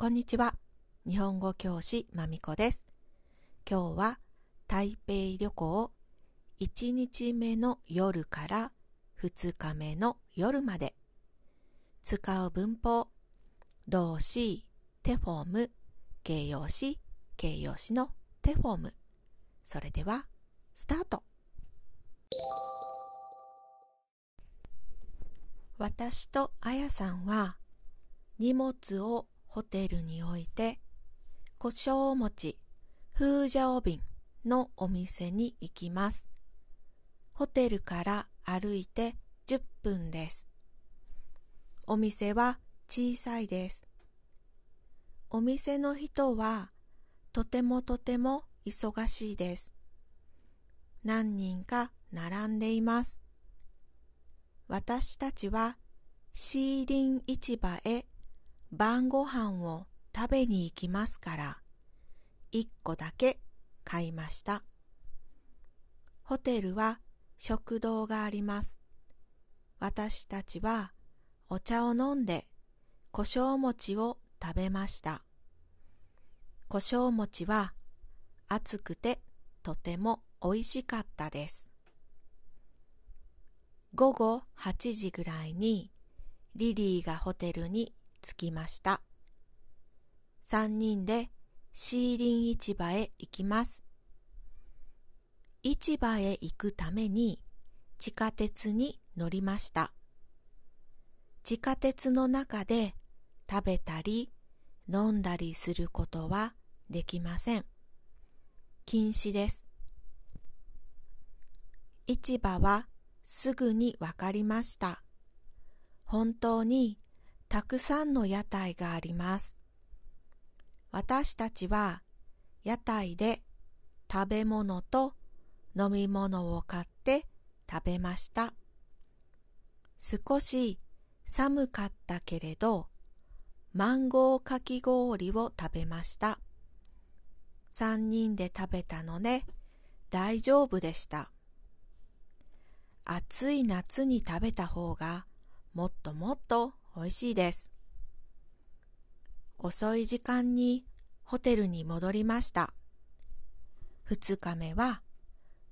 こんにちは。日本語教師まみこです。今日は台北旅行1日目の夜から2日目の夜まで使う文法動詞テフォーム形容詞形容詞のテフォームそれではスタート私とあやさんは荷物をホテルに置いて胡椒餅フージャオビンのお店に行きます。ホテルから歩いて10分です。お店は小さいです。お店の人はとてもとても忙しいです。何人か並んでいます。私たちはシーリン市場へ晩ご飯を食べに行きますから、一個だけ買いました。ホテルは食堂があります。私たちはお茶を飲んで胡椒餅を食べました。胡椒餅は熱くてとてもおいしかったです。午後8時ぐらいにリリーがホテルに着きました。三人でシーリン市場へ行きます。市場へ行くために地下鉄に乗りました。地下鉄の中で食べたり飲んだりすることはできません。禁止です。市場はすぐにわかりました。本当にたくさんの屋台があります。私たちは屋台で食べ物と飲み物を買って食べました。少し寒かったけれど、マンゴーかき氷を食べました。三人で食べたので大丈夫でした。暑い夏に食べた方がもっともっと美味しいです。遅い時間にホテルに戻りました。二日目は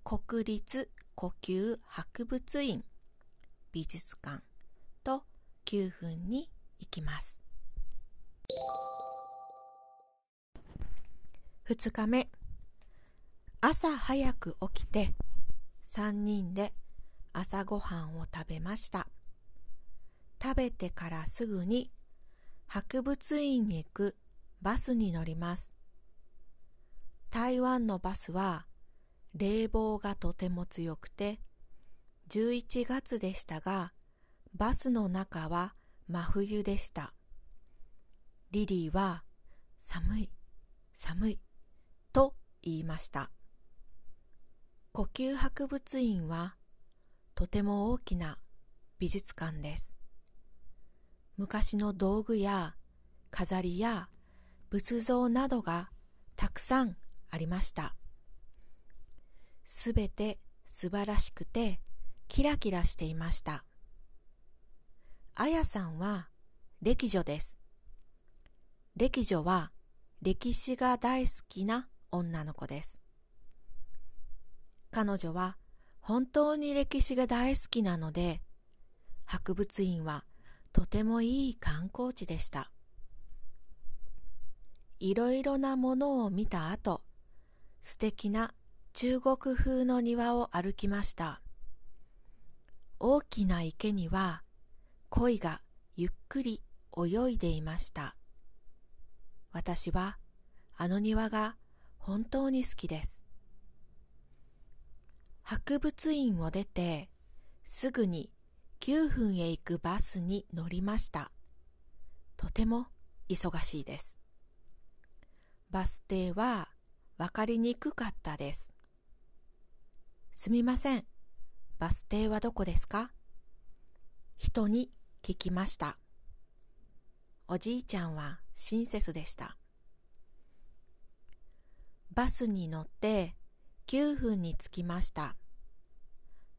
国立呼吸博物院美術館と9分に行きます。二日目朝早く起きて3人で朝ごはんを食べました。食べてからすぐに博物院に行くバスに乗ります。台湾のバスは冷房がとても強くて11月でしたがバスの中は真冬でした。リリーは寒い寒いと言いました。呼吸博物院はとても大きな美術館です。昔の道具や飾りや仏像などがたくさんありました。すべて素晴らしくてキラキラしていました。あやさんは歴女です。歴女は歴史が大好きな女の子です。彼女は本当に歴史が大好きなので博物院はとてもいい観光地でした。いろいろなものを見た後、素敵な中国風の庭を歩きました。大きな池には鯉がゆっくり泳いでいました。私はあの庭が本当に好きです。博物院を出てすぐに9分へ行くバスに乗りました。とても忙しいです。バス停は分かりにくかったです。すみません。バス停はどこですか？人に聞きました。おじいちゃんは親切でした。バスに乗って9分に着きました。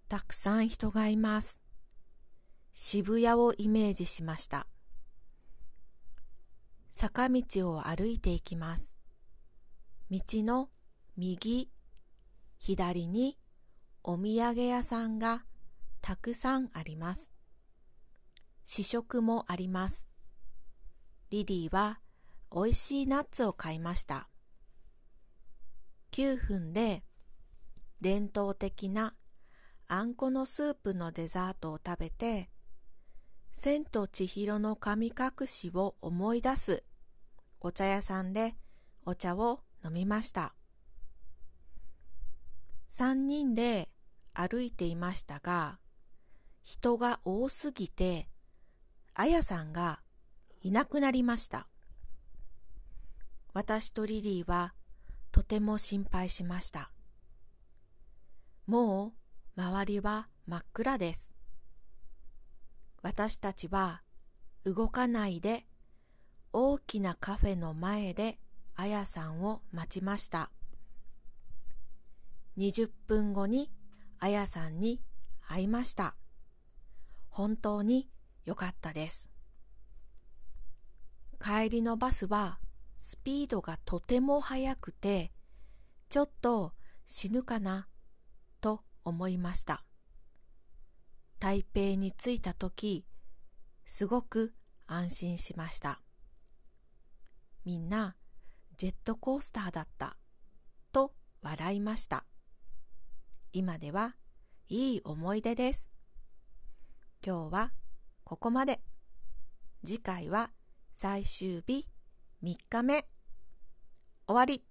たくさん人がいます。渋谷をイメージしました。坂道を歩いていきます。道の右、左にお土産屋さんがたくさんあります。試食もあります。リリーは美味しいナッツを買いました。9分で伝統的なあんこのスープのデザートを食べて、千と千尋の神隠しを思い出すお茶屋さんでお茶を飲みました。三人で歩いていましたが、人が多すぎて、あやさんがいなくなりました。私とリリーはとても心配しました。もう周りは真っ暗です。私たちは動かないで大きなカフェの前であやさんを待ちました。20分後にあやさんに会いました。本当に良かったです。帰りのバスはスピードがとても速くて、ちょっと死ぬかなと思いました。台北に着いた時、すごく安心しました。みんなジェットコースターだったと笑いました。今ではいい思い出です。今日はここまで。次回は最終日3日目。終わり。